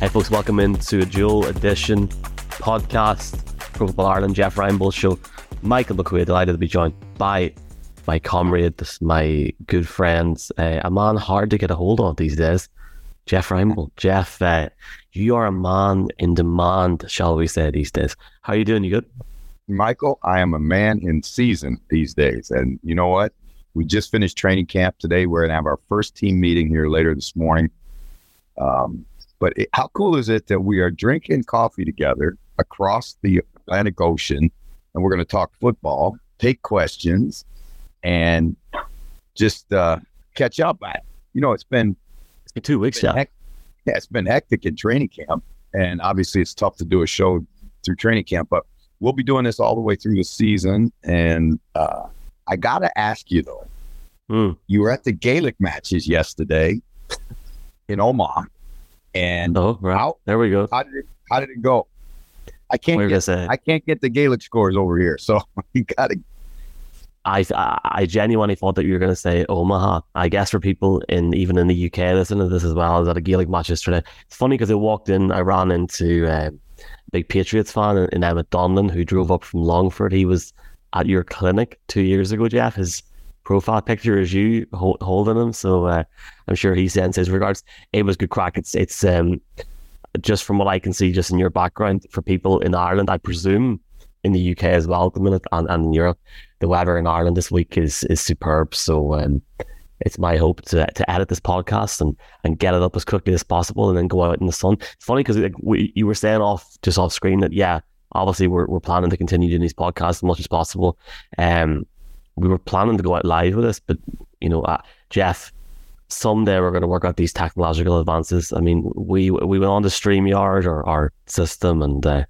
Hey, folks, welcome into a dual edition podcast, Pro Football Ireland, Jeff Reinebold show. Michael McQuaid, delighted to be joined by my comrade, my good friends, uh, a man hard to get a hold of these days, Jeff Reinebold. Jeff, uh, you are a man in demand, shall we say, these days. How are you doing? You good? Michael, I am a man in season these days. And you know what? We just finished training camp today. We're going to have our first team meeting here later this morning. Um, but it, how cool is it that we are drinking coffee together across the Atlantic Ocean and we're going to talk football, take questions, and just uh, catch up. I, you know, it's been, it's been two weeks, yeah. Hec- yeah, it's been hectic in training camp. And obviously, it's tough to do a show through training camp, but we'll be doing this all the way through the season. And uh, I got to ask you, though, Mm. you were at the Gaelic matches yesterday in Omaha. And Oh, right. how, There we go. how did it how did it go? I can't you get. I can't get the Gaelic scores over here, so you got to. I, I I genuinely thought that you were going to say Omaha. I guess for people in even in the UK listening to this as well, I was at a Gaelic match yesterday. It's funny because I walked in, I ran into um, a big Patriots fan in, in Emmett Donlan who drove up from Longford. He was at your clinic two years ago, Jeff. His profile picture is you ho- holding him, so uh, I'm sure he sends his regards. It was good crack. It's it's um just from what I can see, just in your background for people in Ireland, I presume in the UK as well at the minute and, and in Europe the weather in Ireland this week is is superb. So um, it's my hope to to edit this podcast and and get it up as quickly as possible, and then go out in the sun. It's funny because we, you were saying off just off screen that yeah, obviously we're we're planning to continue doing these podcasts as much as possible. Um, we were planning to go out live with this, but you know, uh, Jeff. Someday we're going to work out these technological advances. I mean, we we went on to StreamYard or our system, and uh,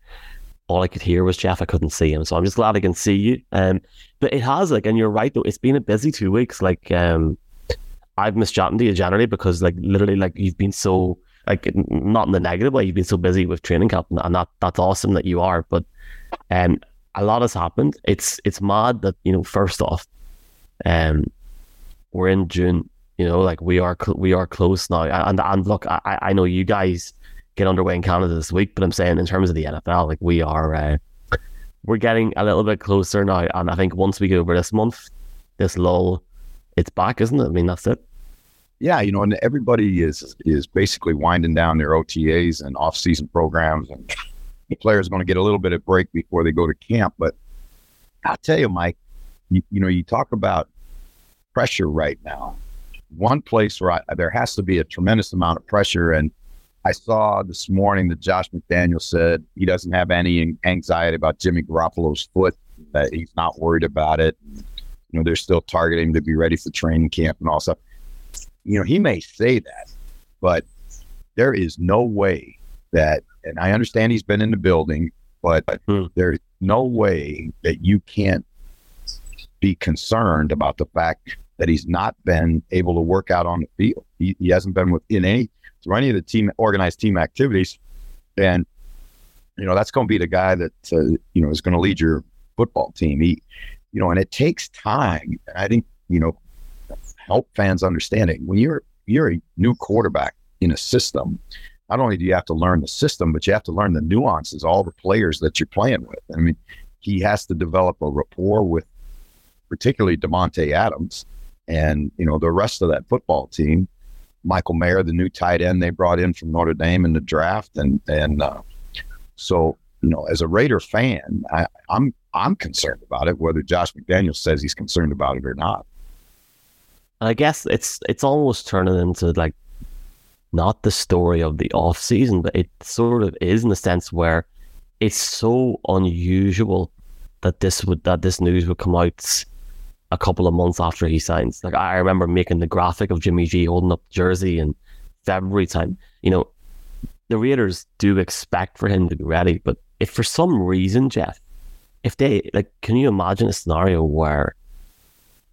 all I could hear was Jeff. I couldn't see him, so I'm just glad I can see you. Um, but it has like, and you're right though. It's been a busy two weeks. Like, um, I've missed chatting to you generally because like literally like you've been so like not in the negative way. You've been so busy with training camp, and- that that's awesome that you are. But um, a lot has happened. It's it's mad that you know. First off, um, we're in June. You know, like we are cl- we are close now. And and look, I I know you guys get underway in Canada this week, but I'm saying in terms of the NFL, like we are, uh, we're getting a little bit closer now. And I think once we get over this month, this lull, it's back, isn't it? I mean, that's it. Yeah, you know, and everybody is is basically winding down their OTAs and off season programs, and the players going to get a little bit of break before they go to camp. But I'll tell you, Mike, you, you know, you talk about pressure right now. One place where I, there has to be a tremendous amount of pressure, and I saw this morning that Josh McDaniel said he doesn't have any anxiety about Jimmy Garoppolo's foot, that he's not worried about it. You know, they're still targeting to be ready for training camp and all stuff. You know, he may say that, but there is no way that, and I understand he's been in the building, but Hmm. there's no way that you can't be concerned about the fact that he's not been able to work out on the field. He, he hasn't been within any through any of the team organized team activities, and you know that's going to be the guy that uh, you know is going to lead your football team. He, you know, and it takes time. I think you know help fans understand it when you're you're a new quarterback in a system. Not only do you have to learn the system, but you have to learn the nuances, all the players that you're playing with. I mean, he has to develop a rapport with, particularly Davante Adams, and you know the rest of that football team. Michael Mayer, the new tight end they brought in from Notre Dame in the draft, and and uh, so you know, as a Raider fan, I, I'm I'm concerned about it. Whether Josh McDaniel says he's concerned about it or not. I guess it's it's almost turning into like not the story of the off season, but it sort of is in the sense where it's so unusual that this would that this news would come out a couple of months after he signs. Like I remember making the graphic of Jimmy G holding up jersey in February time. You know, the Raiders do expect for him to be ready, but if for some reason, Jeff, if they like, can you imagine a scenario where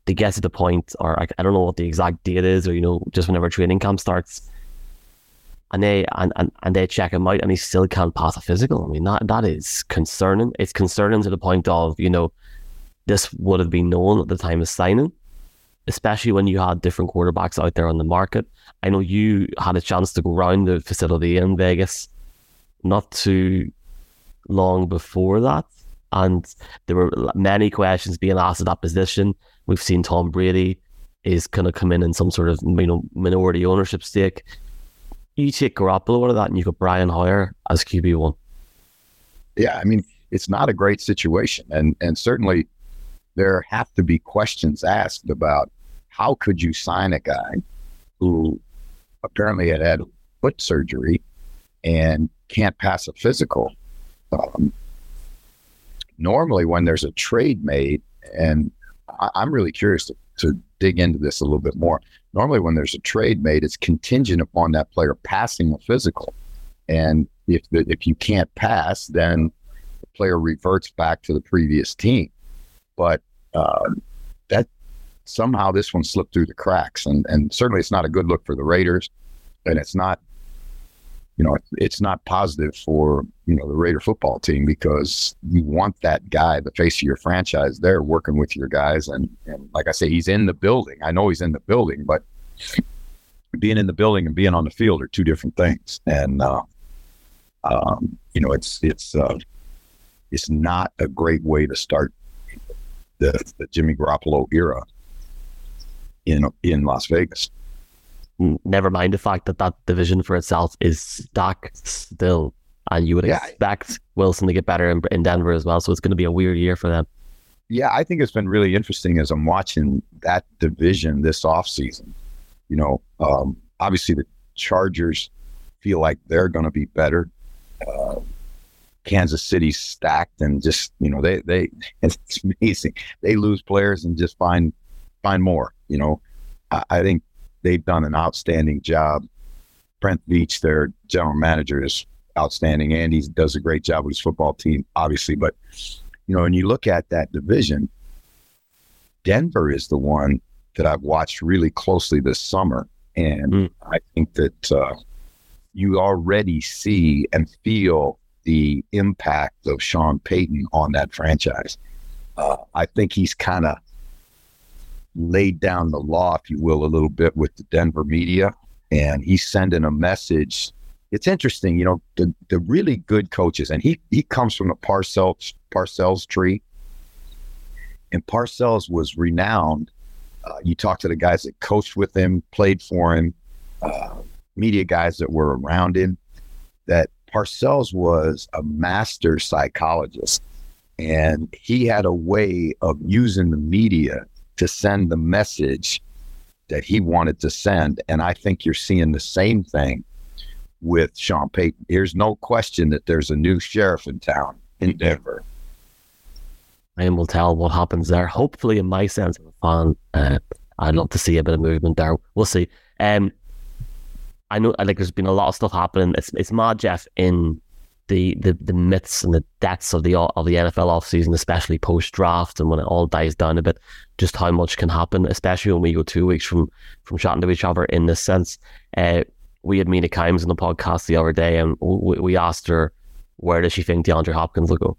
they get to the point, or I, I don't know what the exact date is, or you know, just whenever training camp starts, and they and, and, and they check him out, and he still can't pass a physical. I mean, that that is concerning. It's concerning to the point of you know, this would have been known at the time of signing, especially when you had different quarterbacks out there on the market. I know you had a chance to go around the facility in Vegas not too long before that. And there were many questions being asked at that position. We've seen Tom Brady is going to come in in some sort of you know minority ownership stake. You take Garoppolo out of that, and you got Brian Hoyer as QB one. Yeah, I mean it's not a great situation, and and certainly there have to be questions asked about how could you sign a guy who apparently had had foot surgery and can't pass a physical. Um, normally, when there's a trade made, and I, am really curious to, to dig into this a little bit more. Normally, when there's a trade made, it's contingent upon that player passing a physical, and if the, if you can't pass, then the player reverts back to the previous team. But uh, that somehow this one slipped through the cracks, and and certainly it's not a good look for the Raiders, and it's not you know, it's not positive for, you know, the Raider football team because you want that guy, the face of your franchise there working with your guys. And, and like I say, he's in the building. I know he's in the building, but being in the building and being on the field are two different things. And, uh, um, you know, it's, it's, uh, it's not a great way to start the, the Jimmy Garoppolo era in, in Las Vegas never mind the fact that that division for itself is stacked still. And you would yeah. expect Wilson to get better in, in Denver as well. So it's going to be a weird year for them. Yeah, I think it's been really interesting as I'm watching that division this offseason. You know, um, obviously the Chargers feel like they're going to be better. Uh, Kansas City's stacked and just you know they they it's amazing they lose players and just find find more. You know, I, I think they've done an outstanding job. Brett Veach, their general manager, is outstanding. Andy does a great job with his football team, obviously. But, you know, when you look at that division, Denver is the one that I've watched really closely this summer. And mm. I think that uh, you already see and feel the impact of Sean Payton on that franchise. Uh, I think he's kind of laid down the law, if you will, a little bit with the Denver media. And he's sending a message. It's interesting, you know, the, the really good coaches, and he he comes from the Parcells Parcells tree. And Parcells was renowned. Uh, you talk to the guys that coached with him, played for him, uh, media guys that were around him, that Parcells was a master psychologist. And he had a way of using the media to send the message that he wanted to send. And I think you're seeing the same thing with Sean Payton. There's no question that there's a new sheriff in town in Denver. And we'll tell what happens there. Hopefully, in my sense of fun, uh, I'd love to see a bit of movement there. We'll see. Um, I know, like, there's been a lot of stuff happening. It's it's mad, Jeff, in the, the the myths and the depths of the of the NFL offseason, especially post draft and when it all dies down a bit, just how much can happen, especially when we go two weeks from from chatting to each other in this sense. Uh, we had Mina Kimes on the podcast the other day and we, we asked her where does she think DeAndre Hopkins will go?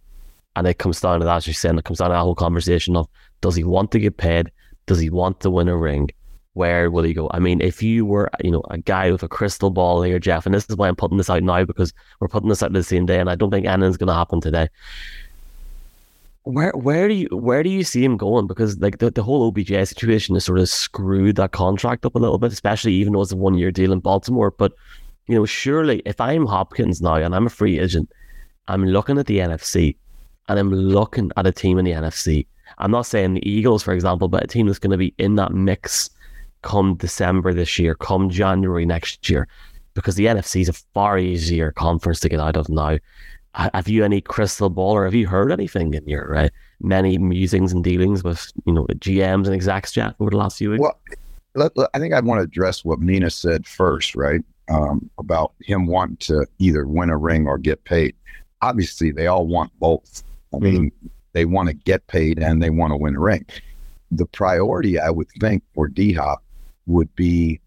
And it comes down to that. She's saying it comes down to that whole conversation of does he want to get paid? Does he want to win a ring? Where will he go? I mean, if you were, you know, a guy with a crystal ball here, Jeff, and this is why I'm putting this out now because we're putting this out the same day, and I don't think anything's going to happen today. Where where do you where do you see him going? Because like the, the whole OBJ situation has sort of screwed that contract up a little bit, especially even though it's a one year deal in Baltimore. But you know, surely if I'm Hopkins now and I'm a free agent, I'm looking at the NFC and I'm looking at a team in the NFC. I'm not saying the Eagles, for example, but a team that's going to be in that mix come December this year, come January next year, because the NFC is a far easier conference to get out of now. Have you any crystal ball, or have you heard anything in your right many musings and dealings with you know GMs and execs, Jack, over the last few weeks? Well, let, let, I think I want to address what Mina said first, right? Um, about him wanting to either win a ring or get paid. Obviously, they all want both. I mean, mm-hmm. they want to get paid and they want to win a ring. The priority, I would think, for D Hop would be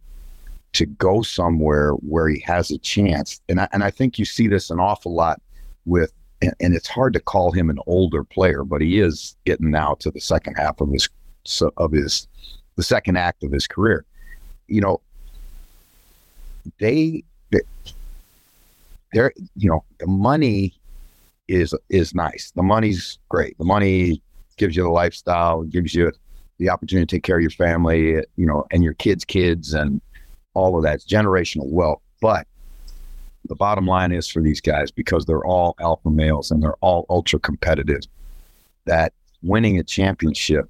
to go somewhere where he has a chance. And I, and I think you see this an awful lot with, and, and it's hard to call him an older player, but he is getting now to the second half of his of his the second act of his career. You know, they they're you know the money is is nice. The money's great. The money gives you the lifestyle, gives you the opportunity to take care of your family, you know, and your kids' kids, and all of that. Generational wealth. But the bottom line is for these guys because they're all alpha males and they're all ultra competitive. That winning a championship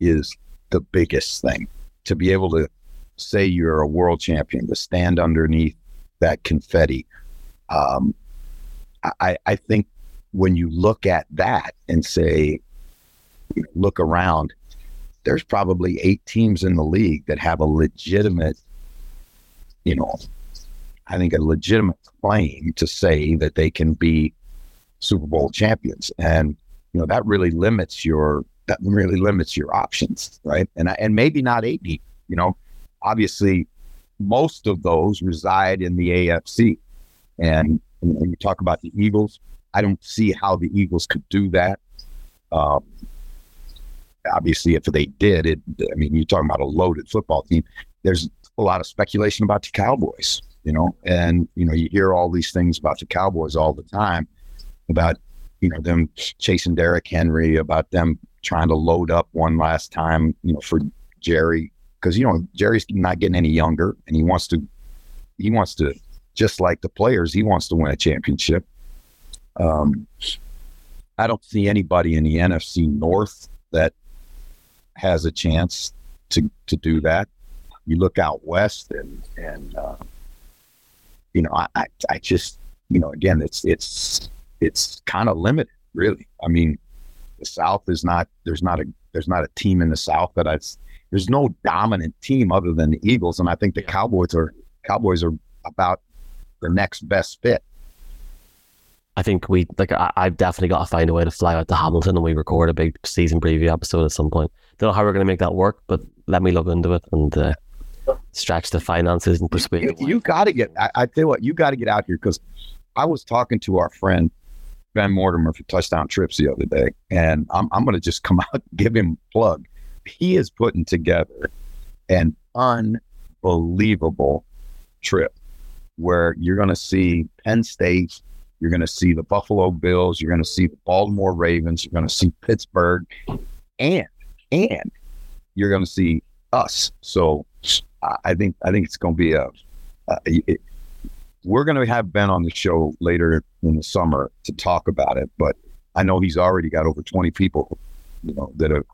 is the biggest thing. To be able to say you're a world champion, to stand underneath that confetti. Um, I, I think when you look at that and say, look around, there's probably eight teams in the league that have a legitimate, you know, I think a legitimate claim to say that they can be Super Bowl champions. And, you know, that really limits your that really limits your options, right? And and maybe not 80, you know. Obviously, most of those reside in the AFC. And when you talk about the Eagles, I don't see how the Eagles could do that. Um, obviously, if they did, it. I mean, you're talking about a loaded football team. There's a lot of speculation about the Cowboys, you know, and you know you hear all these things about the Cowboys all the time about you know them chasing Derrick Henry, about them trying to load up one last time, you know, for Jerry because you know Jerry's not getting any younger, and he wants to he wants to just like the players, he wants to win a championship. Um, I don't see anybody in the NFC North that has a chance to to do that. You look out west, and and uh, you know, I, I I just you know, again, it's it's it's kind of limited, really. I mean, the South is not there's not a there's not a team in the South that I there's no dominant team other than the Eagles, and I think the Cowboys are Cowboys are about the next best fit. I think we like I, have definitely got to find a way to fly out to Hamilton and we record a big season preview episode at some point. Don't know how we're going to make that work, but let me look into it and uh, stretch the finances and persuade. You, you, got to get. I, I tell you what, you got to get out here because I was talking to our friend Ben Mortimer for Touchdown Trips the other day, and I'm I'm going to just come out and give him a plug. He is putting together an unbelievable trip where you're going to see Penn State you're going to see the Buffalo Bills. You're going to see the Baltimore Ravens. You're going to see Pittsburgh, and and you're going to see us. So I think I think it's going to be a. it, we're going to have Ben on the show later in the summer to talk about it, but I know he's already got over 20 people, you know, that have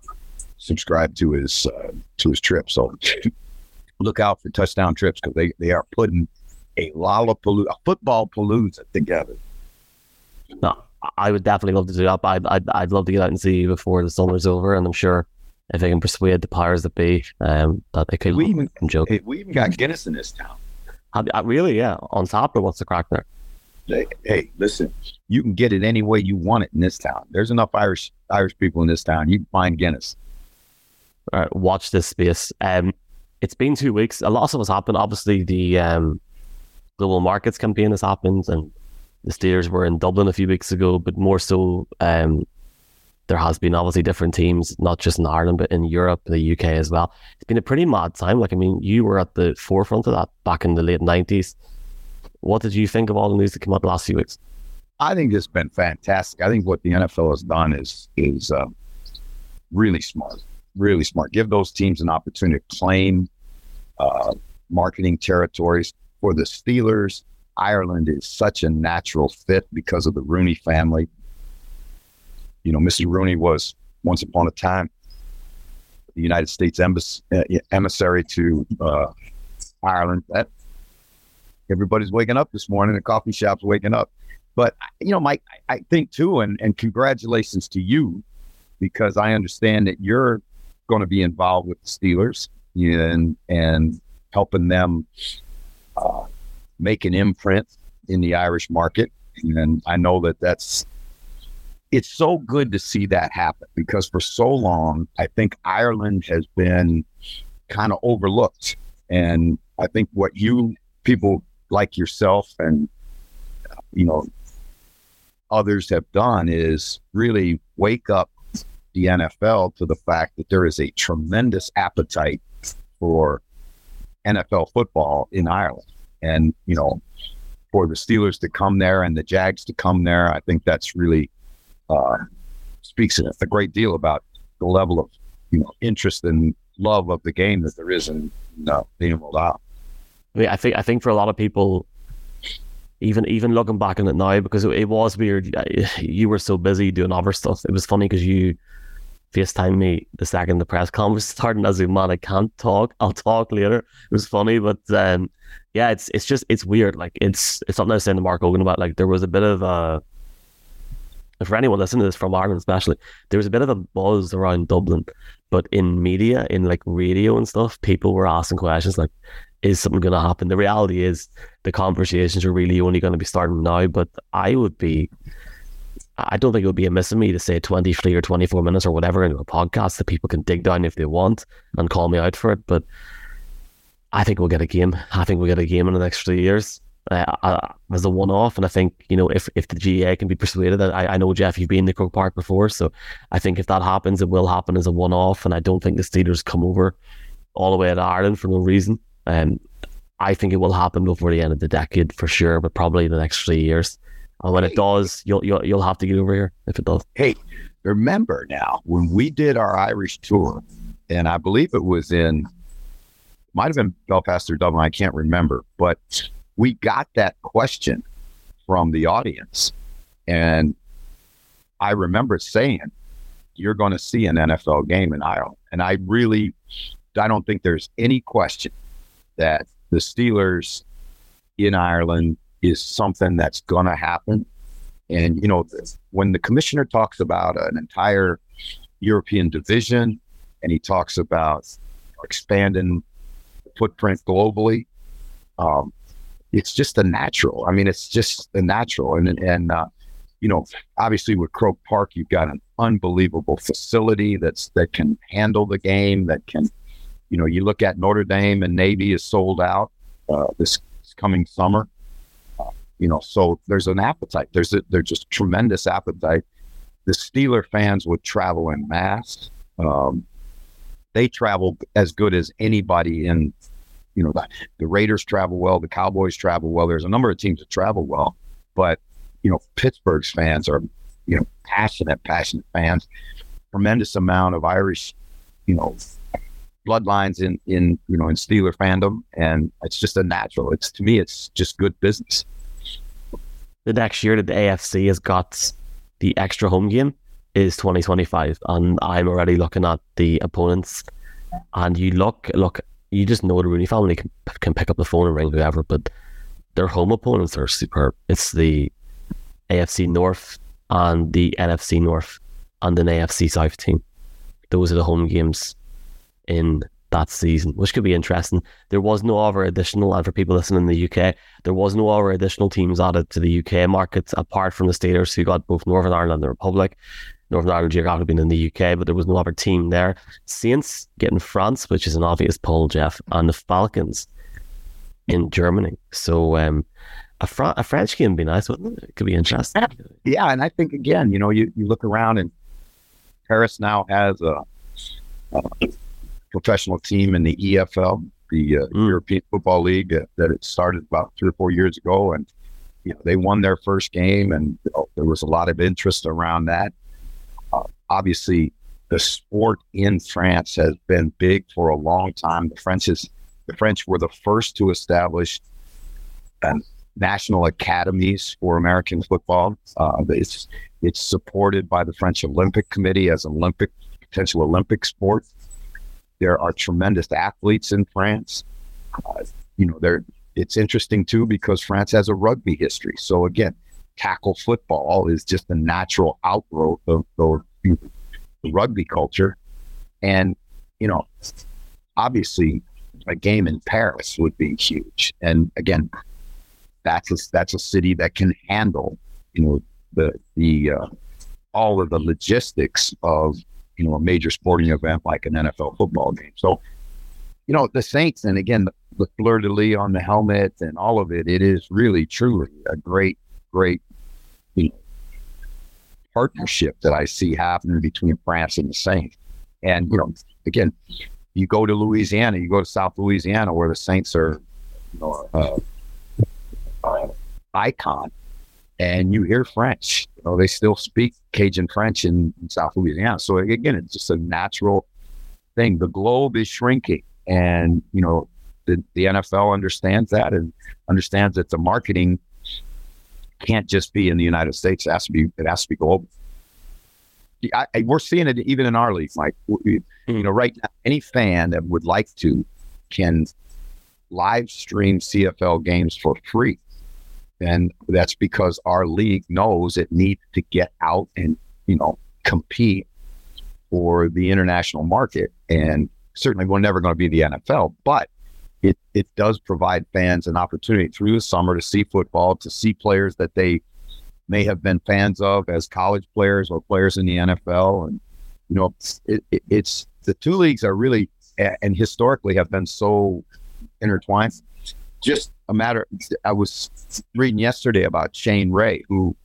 subscribed to his uh, to his trip. So look out for touchdown trips because they they are putting a lollapalooza, a football palooza together. No, I would definitely love to do that. I'd, I'd, I'd love to get out and see you before the summer's over. And I'm sure if I can persuade the powers that be, um, that they could. We even, joke. We even got Guinness in this town. Have, uh, really? Yeah. On top of what's the crack there? Hey, hey, listen, you can get it any way you want it in this town. There's enough Irish Irish people in this town. You can find Guinness. All right, watch this space. Um, it's been two weeks. A lot of stuff has happened. Obviously, the um, global markets campaign has happened, and the Steelers were in Dublin a few weeks ago, but more so, um, there has been obviously different teams, not just in Ireland, but in Europe, the UK as well. It's been a pretty mad time. Like, I mean, you were at the forefront of that back in the late 90s. What did you think of all the news that came the last few weeks? I think it's been fantastic. I think what the NFL has done is is uh, really smart, really smart. Give those teams an opportunity to claim uh, marketing territories for the Steelers Ireland is such a natural fit because of the Rooney family. You know, Mr. Rooney was once upon a time the United States embassy, uh, emissary to uh, Ireland. That everybody's waking up this morning. The coffee shop's waking up. But you know, Mike, I, I think too, and and congratulations to you because I understand that you're going to be involved with the Steelers and and helping them uh, make an imprint in the Irish market. And I know that that's, it's so good to see that happen because for so long, I think Ireland has been kind of overlooked. And I think what you people like yourself and, you know, others have done is really wake up the NFL to the fact that there is a tremendous appetite for NFL football in Ireland. And, you know, for the Steelers to come there and the Jags to come there, I think that's really uh, speaks a great deal about the level of, you know, interest and love of the game that there is in, uh, being rolled out. I mean, I think I think for a lot of people, even even looking back on it now, because it, it was weird. You were so busy doing other stuff. It was funny because you FaceTime me the second the press conference starting As a man, I can't talk. I'll talk later. It was funny, but um, yeah, it's it's just it's weird. Like it's it's something I was saying to Mark Hogan about. Like there was a bit of a for anyone listening to this from Ireland, especially, there was a bit of a buzz around Dublin, but in media, in like radio and stuff, people were asking questions like, "Is something going to happen?" The reality is, the conversations are really only going to be starting now. But I would be I don't think it would be amiss of me to say 23 or 24 minutes or whatever into a podcast that people can dig down if they want and call me out for it. But I think we'll get a game. I think we'll get a game in the next three years uh, as a one off. And I think, you know, if, if the GAA can be persuaded, I, I know, Jeff, you've been to Croke Park before. So I think if that happens, it will happen as a one off. And I don't think the Steelers come over all the way to Ireland for no reason. Um, I think it will happen before the end of the decade for sure, but probably the next three years. And when it does, you'll you'll you'll have to get over here if it does. Hey, remember now when we did our Irish tour, and I believe it was in might have been Belfast or Dublin, I can't remember, but we got that question from the audience. And I remember saying, You're going to see an NFL game in Ireland. And I really, I don't think there's any question that the Steelers in Ireland is something that's going to happen. And, you know, when the commissioner talks about an entire European division and he talks about expanding footprint globally, um, it's just a natural. I mean, it's just a natural. And, and, uh, you know, obviously with Croke Park, you've got an unbelievable facility that's that can handle the game. That can, you know, you look at Notre Dame and Navy is sold out uh, this coming summer you know, so there's an appetite. There's a, there's just tremendous appetite. The Steeler fans would travel in mass. Um, they travel as good as anybody in, you know, the, the Raiders travel well, the Cowboys travel well. There's a number of teams that travel well, but you know, Pittsburgh's fans are, you know, passionate, passionate fans. Tremendous amount of Irish, you know, bloodlines in in you know in Steeler fandom, and it's just a natural. It's to me, it's just good business the next year that the AFC has got the extra home game is 2025, and I'm already looking at the opponents. And you look, look, you just know the Rooney family can, can pick up the phone and ring whoever, but their home opponents are superb. It's the AFC North and the NFC North and an AFC South team. Those are the home games in that season, which could be interesting. There was no other additional, and for people listening in the UK, there was no other additional teams added to the UK market apart from the Steelers, who got both Northern Ireland and the Republic. Northern Ireland geographically being in the UK, but there was no other team there. Saints getting France, which is an obvious pull, Jeff, and the Falcons in Germany. So um, a, Fr- a French game would be nice, wouldn't it? It could be interesting. Yeah, and I think again, you know, you, you look around and Paris now has a, a professional team in the EFL, the uh, mm. European Football League, uh, that it started about three or four years ago, and you know they won their first game, and you know, there was a lot of interest around that. Uh, obviously, the sport in France has been big for a long time. The French is the French were the first to establish um, national academies for American football. Uh, it's it's supported by the French Olympic Committee as an Olympic potential Olympic sport. There are tremendous athletes in France. Uh, you know, there it's interesting too because France has a rugby history. So again, tackle football is just a natural outgrowth of the, rugby culture. And you know, obviously, a game in Paris would be huge. And again, that's a, that's a city that can handle you know the the uh, all of the logistics of you know, a major sporting event like an NFL football game. So, you know, the Saints, and again, the, the fleur de lis on the helmet and all of it, it is really, truly a great, great, you know, partnership that I see happening between France and the Saints. And you know, again, you go to Louisiana, you go to South Louisiana, where the Saints are, you know, uh, icon, and you hear French. You know, they still speak Cajun French in, in South Louisiana. So again, it's just a natural thing. The globe is shrinking, and you know, the, the NFL understands that and understands that the marketing can't just be in the United States. It has to be. It has to be global. I, I, we're seeing it even in our league, Mike. We, hmm. you know, right now, any fan that would like to can live stream CFL games for free. And that's because our league knows it needs to get out and, you know, compete for the international market. And certainly we're never going to be the NFL, but it, it does provide fans an opportunity through the summer to see football, to see players that they may have been fans of as college players or players in the NFL. And, you know, it, it, it's the two leagues are really, and historically have been so intertwined. Just a matter, I was reading yesterday about Shane Ray, who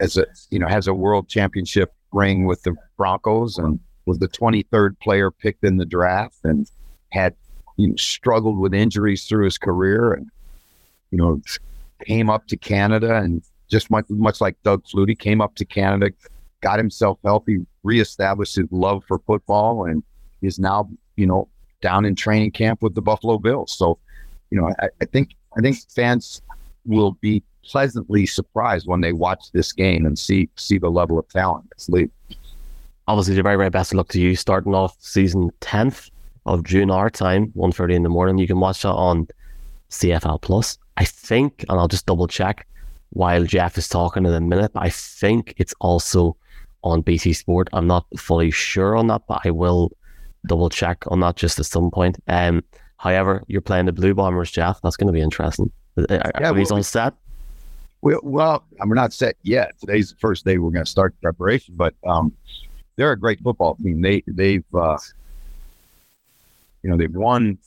has a, you know, has a world championship ring with the Broncos and was the 23rd player picked in the draft and had you know, struggled with injuries through his career and, you know, came up to Canada and just much, much like Doug Flutie, came up to Canada, got himself healthy, reestablished his love for football, and is now, you know, down in training camp with the Buffalo Bills. So, you know, I, I think I think fans will be pleasantly surprised when they watch this game and see see the level of talent. Obviously, the very, very best of luck to you starting off season 10th of June our time, 1.30 in the morning. You can watch that on CFL Plus. I think, and I'll just double check while Jeff is talking in a minute, but I think it's also on BT Sport. I'm not fully sure on that, but I will double check on that just at some point. Um, however, you're playing the Blue Bombers, Jeff. That's going to be interesting. Are, yeah, we all set? Well, well, we're not set yet. Today's the first day we're going to start preparation, but um, they're a great football team. They they've uh, you know, they've won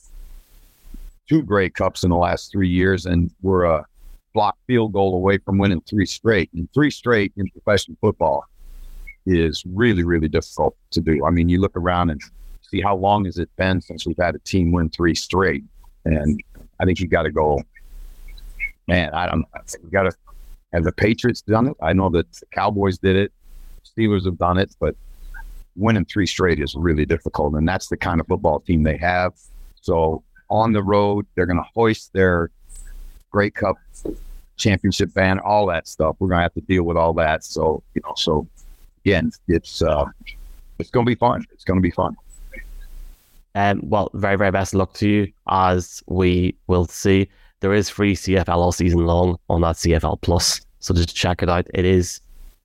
two Grey Cups in the last three years and we're a block field goal away from winning three straight. And three straight in professional football is really, really difficult to do. I mean, you look around and see how long has it been since we've had a team win three straight. And I think you got to go, man, I don't. You got to, have the Patriots done it? I know that the Cowboys did it, Steelers have done it, but winning three straight is really difficult. And that's the kind of football team they have. So on the road, they're going to hoist their Grey Cup championship banner, all that stuff. We're going to have to deal with all that. So, you know, so again, it's, uh, it's going to be fun. It's going to be fun. Um, well, very, very best luck to you as we will see. There is free CFL all season long on that CFL Plus. So just check it out. It is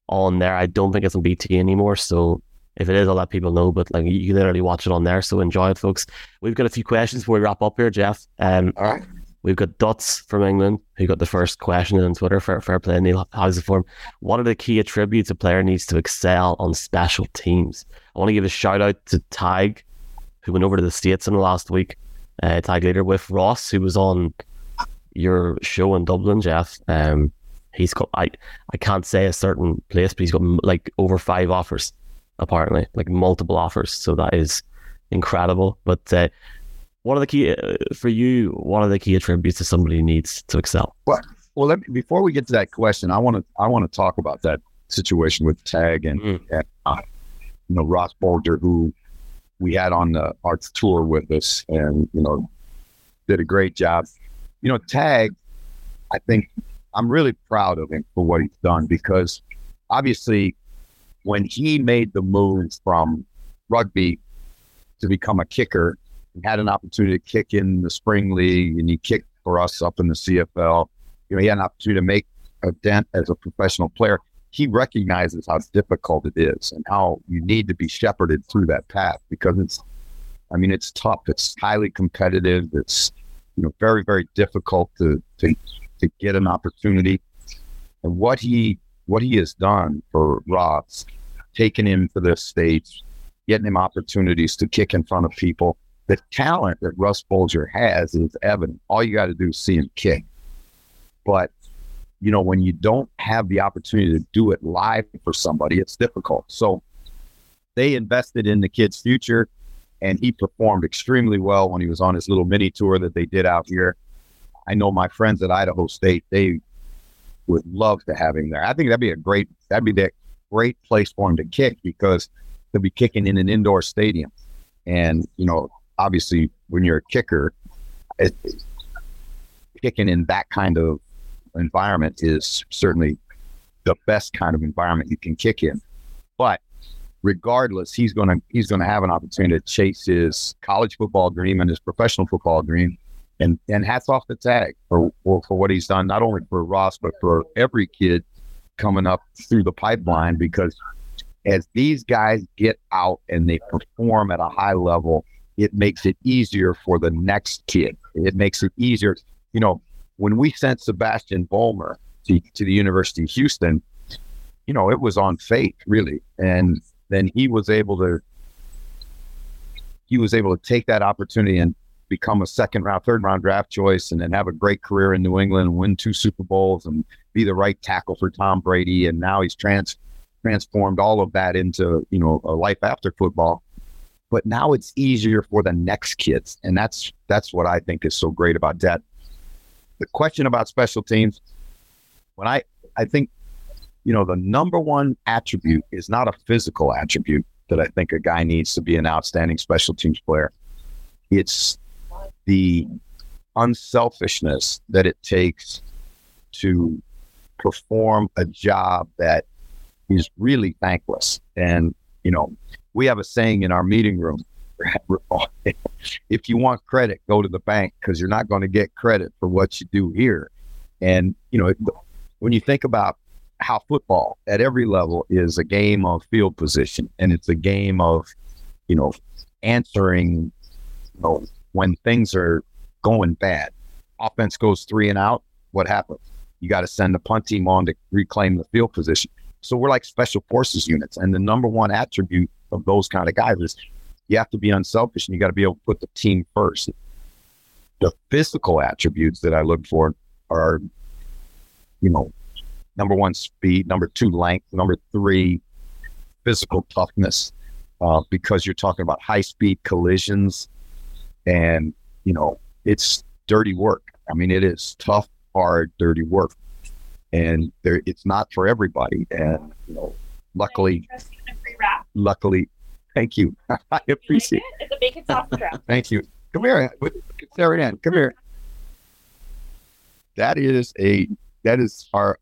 on there. I don't think it's on BT anymore. So if it is, I'll let people know. But like you can literally watch it on there. So enjoy it, folks. We've got a few questions before we wrap up here, Jeff. Um, All right. We've got Dots from England who got the first question on Twitter. Fair, fair play, Neil. How's the form? What are the key attributes a player needs to excel on special teams? I want to give a shout out to Tag, who went over to the States in the last week. Uh, tag leader with Ross, who was on your show in Dublin, Jeff. Um, he's got I I can't say a certain place, but he's got like over five offers apparently, like multiple offers. So that is incredible. But uh, what are the key uh, for you? What are the key attributes that somebody needs to excel? Well, well, let me, before we get to that question, I want to I want to talk about that situation with Tag and, mm. and uh, you know Ross Bolger, who we had on the, our tour with us, and you know did a great job. You know, Tag, I think I'm really proud of him for what he's done because obviously when he made the move from rugby to become a kicker, he had an opportunity to kick in the spring league and he kicked for us up in the CFL. You know, he had an opportunity to make a dent as a professional player. He recognizes how difficult it is and how you need to be shepherded through that path because it's, I mean, it's tough. It's highly competitive. It's, you know, very, very difficult to, to, to get an opportunity. And what he what he has done for Ross, taking him to this stage, getting him opportunities to kick in front of people. The talent that Ross Bolger has is evident. All you got to do is see him kick. But you know, when you don't have the opportunity to do it live for somebody, it's difficult. So they invested in the kid's future and he performed extremely well when he was on his little mini tour that they did out here. I know my friends at Idaho State, they would love to have him there. I think that'd be a great, that'd be the great place for him to kick because he'll be kicking in an indoor stadium. And, you know, obviously when you're a kicker, it, kicking in that kind of environment is certainly the best kind of environment you can kick in. But regardless, he's gonna he's gonna have an opportunity to chase his college football dream and his professional football dream. And and hats off to Tag for, for for what he's done, not only for Ross but for every kid coming up through the pipeline. Because as these guys get out and they perform at a high level, it makes it easier for the next kid. It makes it easier. You know, when we sent Sebastian Vollmer to, to the University of Houston, you know, it was on faith, really. And then he was able to he was able to take that opportunity and become a second round, third round draft choice, and then have a great career in New England, win two Super Bowls, and be the right tackle for Tom Brady. And now he's trans transformed all of that into you know a life after football. But now it's easier for the next kids, and that's that's what I think is so great about that. The question about special teams, when I I think you know, the number one attribute is not a physical attribute that I think a guy needs to be an outstanding special teams player. It's the unselfishness that it takes to perform a job that is really thankless. And, you know, we have a saying in our meeting room if you want credit, go to the bank because you're not going to get credit for what you do here. And, you know, when you think about how football at every level is a game of field position and it's a game of, you know, answering, you know, when things are going bad. Offense goes three and out. What happens? You got to send the punt team on to reclaim the field position. So we're like special forces units. And the number one attribute of those kind of guys is you have to be unselfish and you got to be able to put the team first. The physical attributes that I look for are, you know, number one, speed, number two, length, number three, physical toughness, uh, because you're talking about high speed collisions and, you know, it's dirty work. I mean, it is tough, hard, dirty work. And there, it's not for everybody. And, you know, luckily, luckily, thank you. I appreciate it. It's a bacon sausage wrap. Thank you. Come here, Sarah Ann. Come here. That is a that is our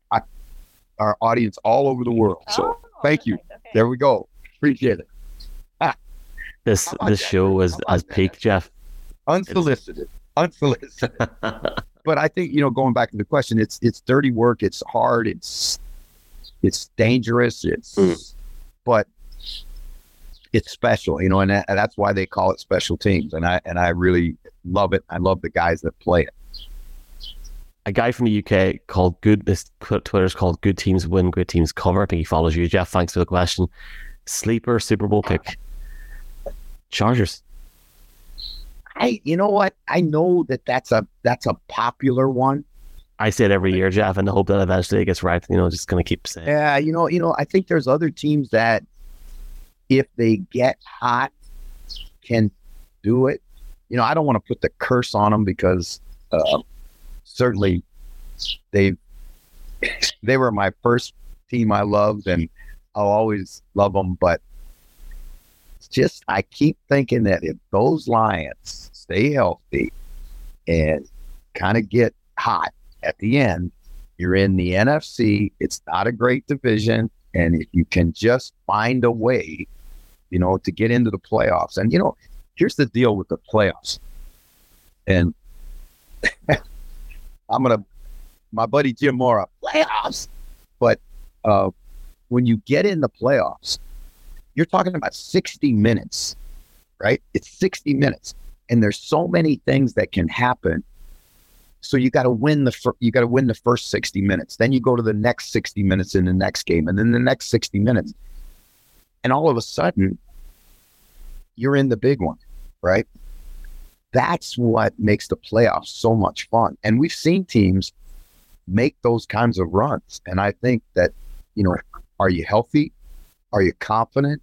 our audience all over the world. So oh, thank you. Okay. There we go. Appreciate it. Ah. This this that? show was as peak, Jeff. Unsolicited. Unsolicited. but I think, you know, going back to the question, it's it's dirty work, it's hard, it's it's dangerous, it's mm. but it's special, you know, and, that's why they call it special teams. And I and I really love it. I love the guys that play it a guy from the UK called Good. This Twitter is called Good Teams Win, Good Teams Cover. I think he follows you, Jeff. Thanks for the question. Sleeper Super Bowl pick. Chargers. I, you know what? I know that that's a that's a popular one. I say it every year, Jeff, and I hope that eventually it gets right. You know, just gonna keep saying. Yeah, you know, you know, I think there's other teams that, if they get hot, can do it. You know, I don't want to put the curse on them because uh, certainly they they were my first team I loved, and I'll always love them. But just I keep thinking that if those Lions stay healthy and kind of get hot at the end, you're in the NFC. It's not a great division, and if you can just find a way, you know, to get into the playoffs, and you know, here's the deal with the playoffs, and I'm gonna my buddy Jim Mora playoffs. But uh, when you get in the playoffs, you're talking about 60 minutes, right? It's 60 minutes, and there's so many things that can happen. So you got to win the fir- you got to win the first 60 minutes. Then you go to the next 60 minutes in the next game, and then the next 60 minutes, and all of a sudden, you're in the big one, right? that's what makes the playoffs so much fun. And we've seen teams make those kinds of runs. And I think that, you know, are you healthy? Are you confident?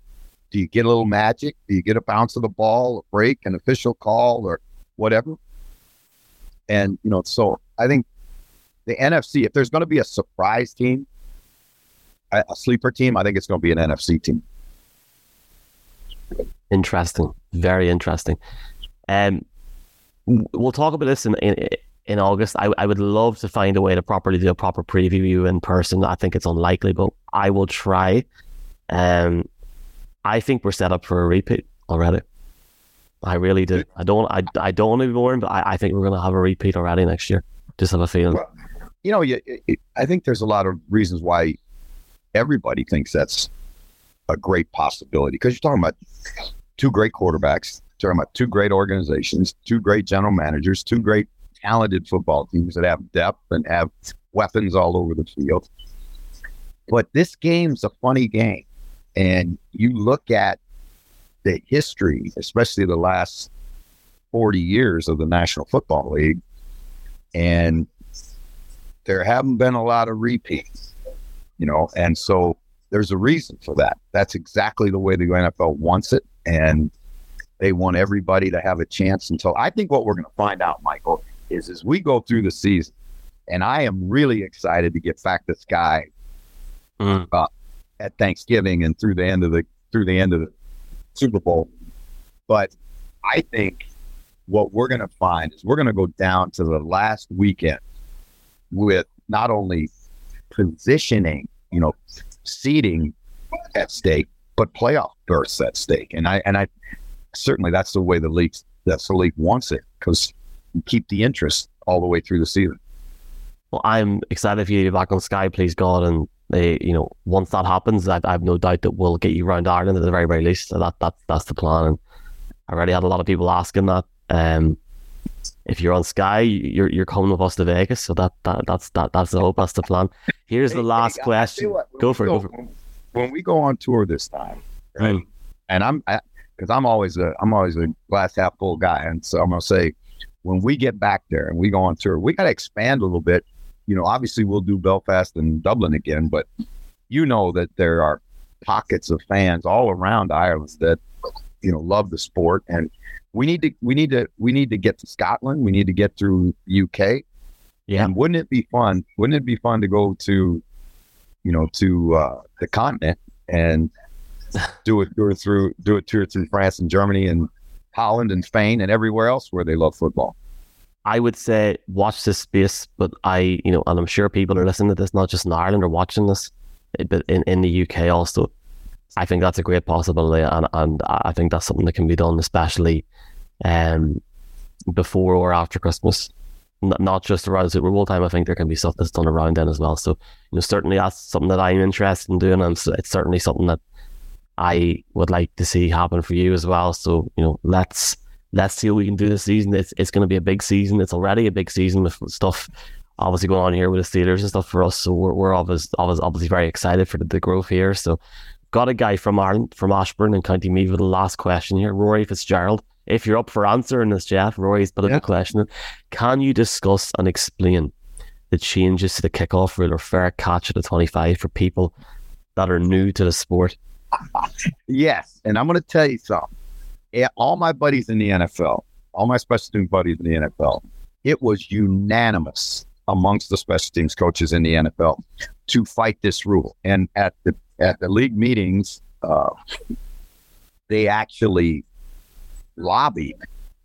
Do you get a little magic? Do you get a bounce of the ball, a break, an official call, or whatever? And, you know, so I think the NFC, if there's going to be a surprise team, a, sleeper team, I think it's going to be an NFC team. Interesting. Very interesting. Um, we'll talk about this in, in, in August. I, I would love to find a way to properly do a proper preview in person. I think it's unlikely, but I will try. Um, I think we're set up for a repeat already. I really do. I don't. I, I don't want to be boring, but I, I think we're going to have a repeat already next year. Just have a feeling. Well, you know, you, I think there's a lot of reasons why everybody thinks that's a great possibility because you're talking about two great quarterbacks, talking about two great organizations, two great general managers, two great talented football teams that have depth and have weapons all over the field. But this game's a funny game. And you look at the history, especially the last 40 years of the National Football League, and there haven't been a lot of repeats, you know, and so there's a reason for that. That's exactly the way the NFL wants it. And they want everybody to have a chance until I think what we're going to find out, Michael, is as we go through the season, and I am really excited to get back to Sky mm. uh, at Thanksgiving and through the end of the through the end of the Super Bowl. But I think what we're going to find is we're going to go down to the last weekend with not only positioning, you know, seating at stake, but playoff berths at stake. And I and I certainly that's the way the league that's the league wants it because keep the interest all the way through the season. Well, I'm excited for you to be back on Sky, please God, and they, you know, once that happens, I, I have no doubt that we'll get you around Ireland at the very, very least. So that that that's the plan. And I already had a lot of people asking that. Um, if you're on Sky, you're you're coming with us to Vegas. So that, that that's that that's the hope. That's the plan. Here's the last hey, question. What, go for it. Go for it. When we go on tour this time, right? Mm. And I'm because I'm always a I'm always a glass half full guy, and so I'm gonna say when we get back there and we go on tour, we got to expand a little bit. You know, obviously we'll do Belfast and Dublin again, but you know that there are pockets of fans all around Ireland that you know love the sport, and we need to we need to we need to get to Scotland. We need to get through UK. Yeah, and wouldn't it be fun? Wouldn't it be fun to go to, you know, to uh, the continent and do it do it through do it tour through France and Germany and Holland and Spain and everywhere else where they love football. I would say watch this space, but I, you know, and I'm sure people are listening to this, not just in Ireland or watching this, but in, in the UK also. I think that's a great possibility, and, and I think that's something that can be done, especially um, before or after Christmas, not just around Super Bowl time. I think there can be stuff that's done around then as well. So, you know, certainly that's something that I'm interested in doing, and it's certainly something that I would like to see happen for you as well. So you know, let's let's see what we can do this season. It's it's going to be a big season. It's already a big season with stuff obviously going on here with the Steelers and stuff for us. So we're we're obviously obviously, very excited for the, the growth here. So got a guy from Ireland, from Ashbourne and County Meath with the last question here, Rory Fitzgerald. If you're up for answering this, Jeff, Rory's put yeah. a question. Can you discuss and explain the changes to the kickoff rule or fair catch at the 25 for people that are new to the sport? yes. And I'm going to tell you something. All my buddies in the NFL, all my special team buddies in the NFL, it was unanimous amongst the special teams coaches in the NFL to fight this rule. And at the at the league meetings, uh, they actually lobbied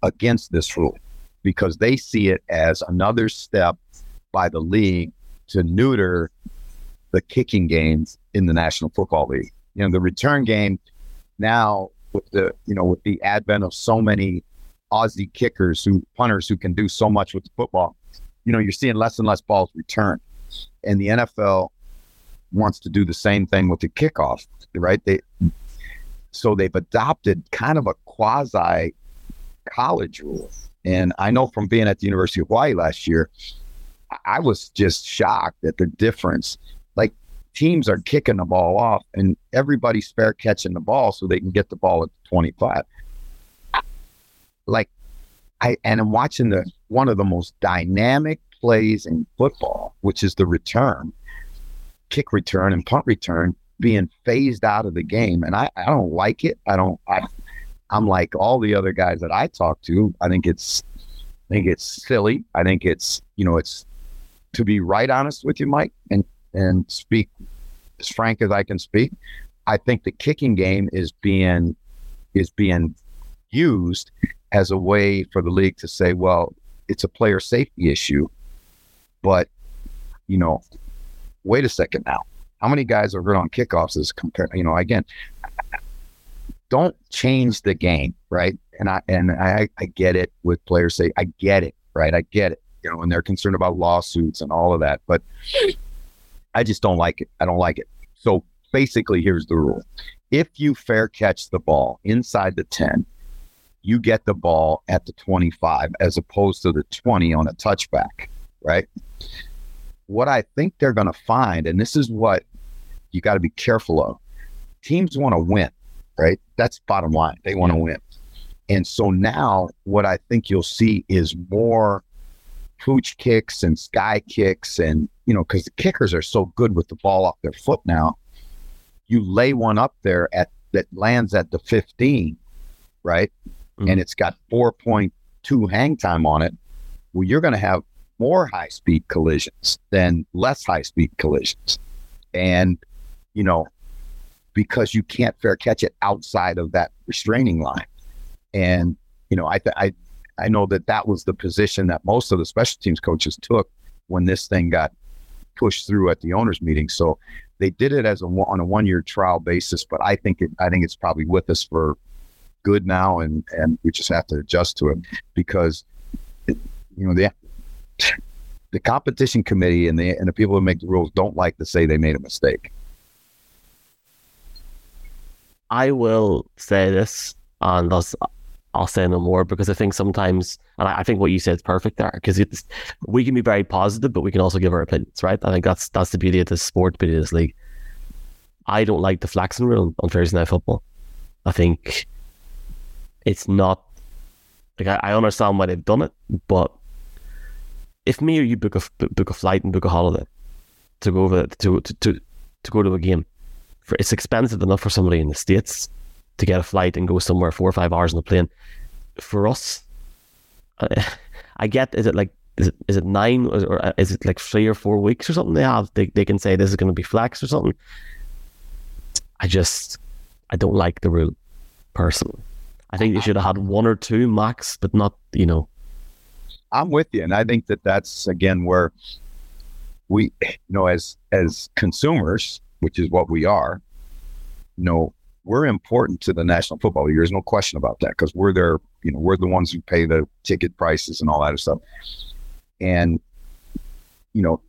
against this rule because they see it as another step by the league to neuter the kicking games in the National Football League you know, the return game now with the, you know, with the advent of so many Aussie kickers who punters who can do so much with the football, you know, you're seeing less and less balls return. And the NFL wants to do the same thing with the kickoff, right? They so they've adopted kind of a quasi college rule. And I know from being at the University of Hawaii last year, I was just shocked at the difference. Like teams are kicking the ball off and everybody's fair catching the ball so they can get the ball at 25. Like I and I'm watching the one of the most dynamic plays in football, which is the return, kick return and punt return, being phased out of the game. And I, I don't like it. I don't, I, I'm like all the other guys that I talk to. I think it's, I think it's silly. I think it's, you know, it's to be right honest with you, Mike, and, and speak as frank as I can speak. I think the kicking game is being, is being used as a way for the league to say, well, it's a player safety issue, but you know, wait a second now. How many guys are hurt on kickoffs as compared, you know, again, don't change the game, right? And I and I, I get it with players say, I get it, right? I get it, you know, and they're concerned about lawsuits and all of that, but I just don't like it. I don't like it. So basically, here's the rule: if you fair catch the ball inside the ten, you get the ball at the 25 as opposed to the 20 on a touchback, right? What I think they're going to find, and this is what you got to be careful of teams want to win, right? That's bottom line. They want to win. And so now what I think you'll see is more pooch kicks and sky kicks. And, you know, because the kickers are so good with the ball off their foot now. You lay one up there at that lands at the 15, right? mm-hmm. and it's got 4.2 hang time on it, well, you're going to have more high speed collisions than less high speed collisions. And, you know, because you can't fair catch it outside of that restraining line. And, you know, I, th- I, I know that that was the position that most of the special teams coaches took when this thing got pushed through at the owners meeting. So they did it as a on a one year trial basis, but I think it, I think it's probably with us for good now, and and we just have to adjust to it because you know the the competition committee and the and the people who make the rules don't like to say they made a mistake. I will say this, and thus I'll say no more because I think sometimes, and I, think what you said is perfect there because we can be very positive, but we can also give our opinions, right? I think that's that's the beauty of this sport, beauty of this league. I don't like the flexing rule on Thursday night football. I think it's not like I, I understand why they've done it, but if me or you book a book a flight and book a holiday to go over to to to, to go to a game, for it's expensive enough for somebody in the states to get a flight and go somewhere four or five hours on a plane. For us, I get is it like is it is it nine or, or uh, is it like three or four weeks or something they have they they can say this is going to be flex or something. I just I don't like the rule personally. I think they should have had one or two max, but not, you know. I'm with you. And I think that that's, again, where we, you know, as, as consumers, which is what we are, you know, we're important to the National Football League. There's no question about that because we're there, you know, we're the ones who pay the ticket prices and all that stuff. And, you know,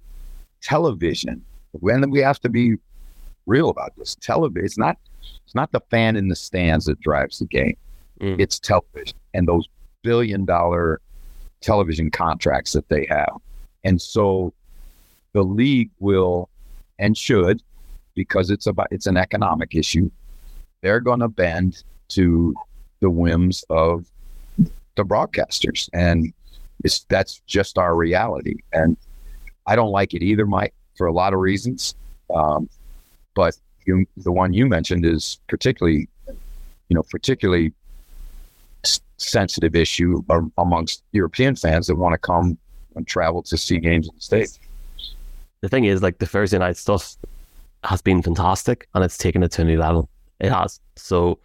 television, and we have to be real about this. Television, it's not, it's not the fan in the stands that drives the game. Mm. It's television and those billion dollar television contracts that they have. And so the league will and should, because it's about it's an economic issue, they're gonna bend to the whims of the broadcasters. And it's that's just our reality. And I don't like it either, Mike, for a lot of reasons. Um, but you, the one you mentioned is particularly, you know, particularly sensitive issue amongst European fans that want to come and travel to see games in the States. The thing is, like the Thursday night stuff has been fantastic and it's taken it to a new level. It has. So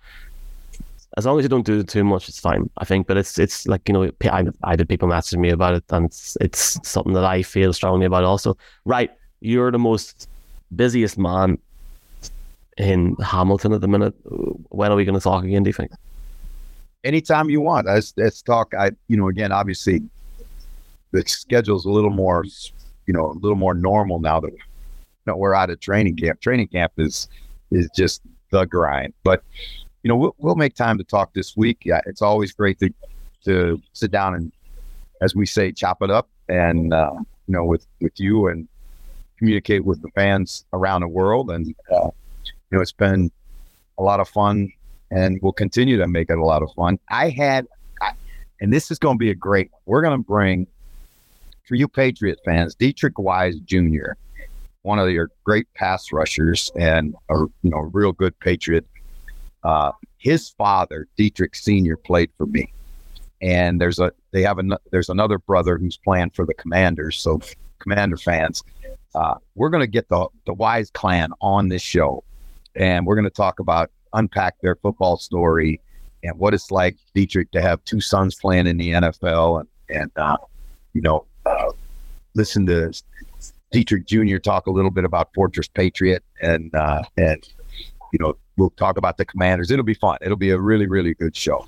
as long as you don't do too much, it's fine. I think, but it's it's like you know, I, I did people message me about it, and it's it's something that I feel strongly about. Also, right? You're the most busiest man in Hamilton at the minute. When are we going to talk again? Do you think? anytime you want. Let's, talk. I, you know, again, obviously the schedule's a little more, you know, a little more normal now that we're out of training camp. Training camp is, is just the grind, but you know, we'll, we'll make time to talk this week. Yeah, it's always great to, to sit down and, as we say, chop it up and, uh, you know, with, with you and communicate with the fans around the world. And, uh, you know, it's been a lot of fun and we'll continue to make it a lot of fun. I had, I, and this is going to be a great. We're going to bring for you Patriot fans, Deatrich Wise Jr., one of your great pass rushers and a you know real good Patriot. Uh, his father, Deatrich Senior, played for me, and there's a they have a there's another brother who's playing for the Commanders. So, Commander fans, uh, we're going to get the the Wise clan on this show, and we're going to talk about unpack their football story and what it's like, Deatrich to have two sons playing in the NFL, and and uh, you know, uh, listen to Deatrich Jr. talk a little bit about Fortress Patriot, and uh, and you know, we'll talk about the Commanders. It'll be fun. It'll be a really really good show.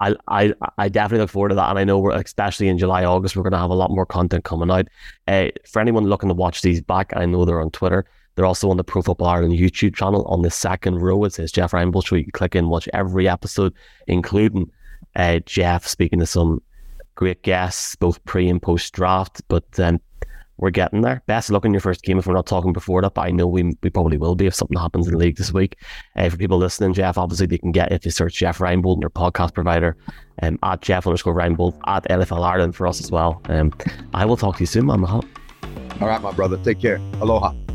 I, I I definitely look forward to that, and I know we're especially in July, August, we're going to have a lot more content coming out. Uh, for anyone looking to watch these back, I know they're on Twitter. They're also on the Pro Football Ireland YouTube channel. On the second row, it says Jeff Reinebold Show. You can click in, watch every episode, including uh, Jeff speaking to some great guests, both pre and post draft. But um, we're getting there. Best luck in your first game if we're not talking before that, but I know we, we probably will be if something happens in the league this week. Uh, for people listening, Jeff, obviously they can get if you search Jeff Reinebold in your podcast provider, um, at Jeff underscore Reinebold, at NFL Ireland for us as well. Um, I will talk to you soon, man. All right, my brother. Take care. Aloha.